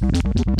Peace.